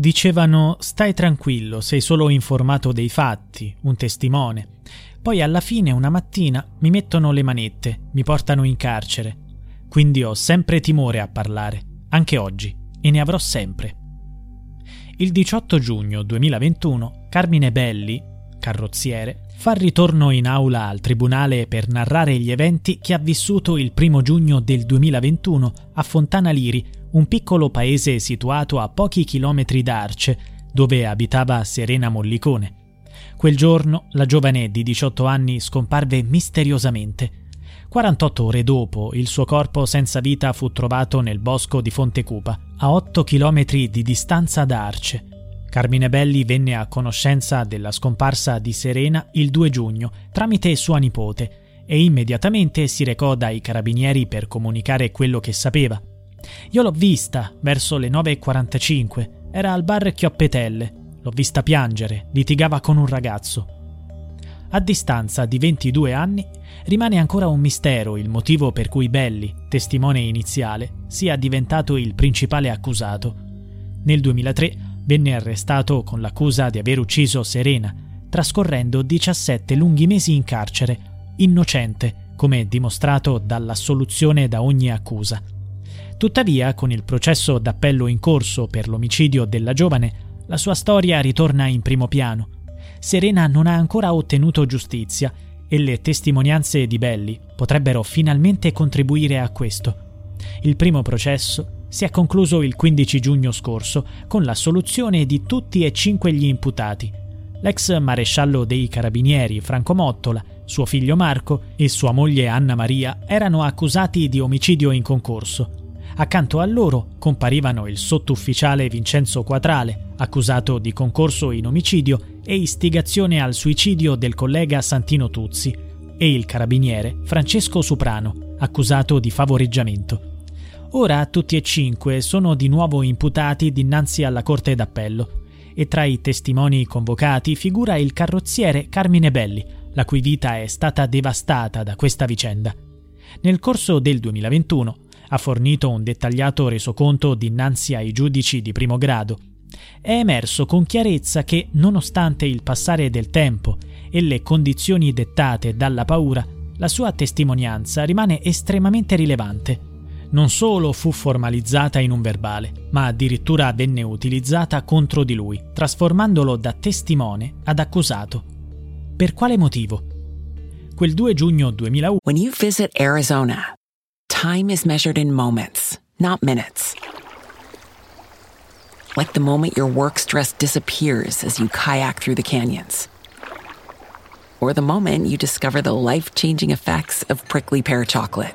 Dicevano stai tranquillo, sei solo informato dei fatti, un testimone. Poi alla fine una mattina mi mettono le manette, mi portano in carcere. Quindi ho sempre timore a parlare, anche oggi, e ne avrò sempre. Il 18 giugno 2021 Carmine Belli, carrozziere, fa ritorno in aula al tribunale per narrare gli eventi che ha vissuto il primo giugno del 2021 a Fontana Liri, un piccolo paese situato a pochi chilometri da Arce, dove abitava Serena Mollicone. Quel giorno la giovane di 18 anni scomparve misteriosamente. 48 ore dopo, il suo corpo senza vita fu trovato nel bosco di Fontecupa, a 8 chilometri di distanza da Arce. Carmine Belli venne a conoscenza della scomparsa di Serena il 2 giugno tramite sua nipote e immediatamente si recò dai carabinieri per comunicare quello che sapeva. Io l'ho vista verso le 9.45, era al bar Chioppetelle, l'ho vista piangere, litigava con un ragazzo. A distanza di 22 anni rimane ancora un mistero il motivo per cui Belli, testimone iniziale, sia diventato il principale accusato. Nel 2003 venne arrestato con l'accusa di aver ucciso Serena, trascorrendo 17 lunghi mesi in carcere, innocente, come dimostrato dall'assoluzione da ogni accusa. Tuttavia, con il processo d'appello in corso per l'omicidio della giovane, la sua storia ritorna in primo piano. Serena non ha ancora ottenuto giustizia e le testimonianze di Belli potrebbero finalmente contribuire a questo. Il primo processo si è concluso il 15 giugno scorso con l'assoluzione di tutti e cinque gli imputati. L'ex maresciallo dei carabinieri Franco Mottola, suo figlio Marco e sua moglie Anna Maria erano accusati di omicidio in concorso. Accanto a loro comparivano il sottufficiale Vincenzo Quatrale, accusato di concorso in omicidio e istigazione al suicidio del collega Santino Tuzzi, e il carabiniere Francesco Suprano, accusato di favoreggiamento. Ora tutti e cinque sono di nuovo imputati dinanzi alla Corte d'Appello e tra i testimoni convocati figura il carrozziere Carmine Belli, la cui vita è stata devastata da questa vicenda. Nel corso del 2021 ha fornito un dettagliato resoconto dinanzi ai giudici di primo grado. È emerso con chiarezza che, nonostante il passare del tempo e le condizioni dettate dalla paura, la sua testimonianza rimane estremamente rilevante non solo fu formalizzata in un verbale, ma addirittura venne utilizzata contro di lui, trasformandolo da testimone ad accusato. Per quale motivo? Quel 2 giugno 2001 When you visit Arizona, time is measured in moments, not minutes. Like the moment your work stress disappears as you kayak through the canyons. Or the moment you discover the life-changing effects of prickly pear chocolate.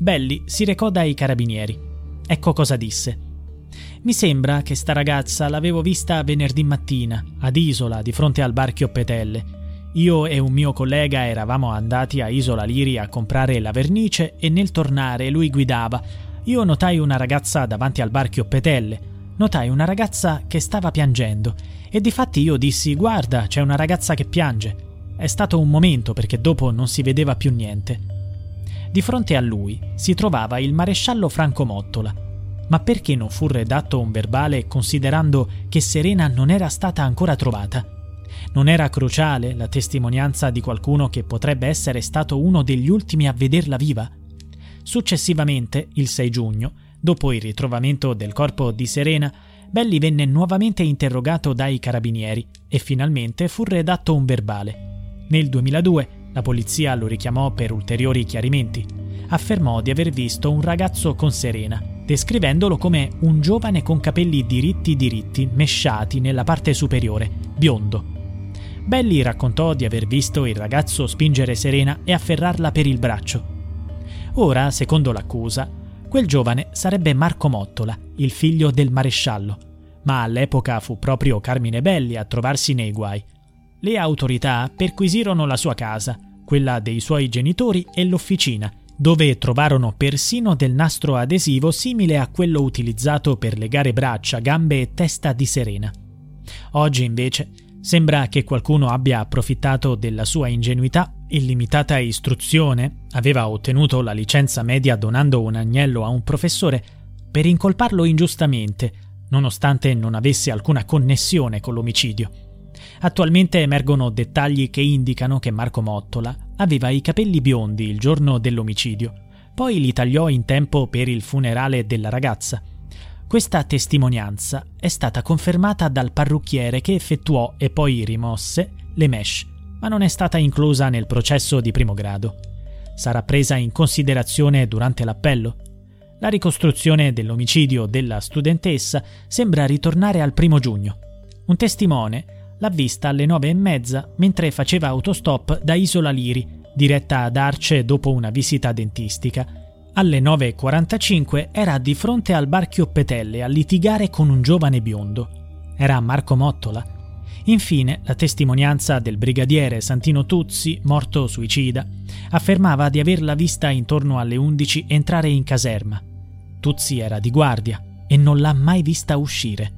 Belli si recò dai carabinieri. Ecco cosa disse. Mi sembra che sta ragazza l'avevo vista venerdì mattina, ad Isola, di fronte al bar Chioppetelle. Io e un mio collega eravamo andati a Isola Liri a comprare la vernice e nel tornare lui guidava. Io notai una ragazza davanti al bar Chioppetelle. Notai una ragazza che stava piangendo e difatti io dissi guarda, c'è una ragazza che piange. È stato un momento perché dopo non si vedeva più niente. Di fronte a lui si trovava il maresciallo Franco Mottola. Ma perché non fu redatto un verbale considerando che Serena non era stata ancora trovata? Non era cruciale la testimonianza di qualcuno che potrebbe essere stato uno degli ultimi a vederla viva? Successivamente, il 6 giugno, dopo il ritrovamento del corpo di Serena, Belli venne nuovamente interrogato dai carabinieri e finalmente fu redatto un verbale. Nel 2002 la polizia lo richiamò per ulteriori chiarimenti. Affermò di aver visto un ragazzo con Serena, descrivendolo come un giovane con capelli diritti diritti, mesciati nella parte superiore, biondo. Belli raccontò di aver visto il ragazzo spingere Serena e afferrarla per il braccio. Ora, secondo l'accusa, quel giovane sarebbe Marco Mottola, il figlio del maresciallo, ma all'epoca fu proprio Carmine Belli a trovarsi nei guai. Le autorità perquisirono la sua casa quella dei suoi genitori e l'officina, dove trovarono persino del nastro adesivo simile a quello utilizzato per legare braccia, gambe e testa di Serena. Oggi invece sembra che qualcuno abbia approfittato della sua ingenuità e limitata istruzione, aveva ottenuto la licenza media donando un agnello a un professore, per incolparlo ingiustamente, nonostante non avesse alcuna connessione con l'omicidio. Attualmente emergono dettagli che indicano che Marco Mottola aveva i capelli biondi il giorno dell'omicidio, poi li tagliò in tempo per il funerale della ragazza. Questa testimonianza è stata confermata dal parrucchiere che effettuò e poi rimosse le mesh, ma non è stata inclusa nel processo di primo grado. Sarà presa in considerazione durante l'appello? La ricostruzione dell'omicidio della studentessa sembra ritornare al primo giugno. Un testimone l'ha vista alle nove e mezza mentre faceva autostop da Isola Liri, diretta ad Arce dopo una visita dentistica. Alle 9.45 era di fronte al bar Chioppetelle a litigare con un giovane biondo. Era Marco Mottola. Infine, la testimonianza del brigadiere Santino Tuzzi, morto suicida, affermava di averla vista intorno alle 11 entrare in caserma. Tuzzi era di guardia e non l'ha mai vista uscire.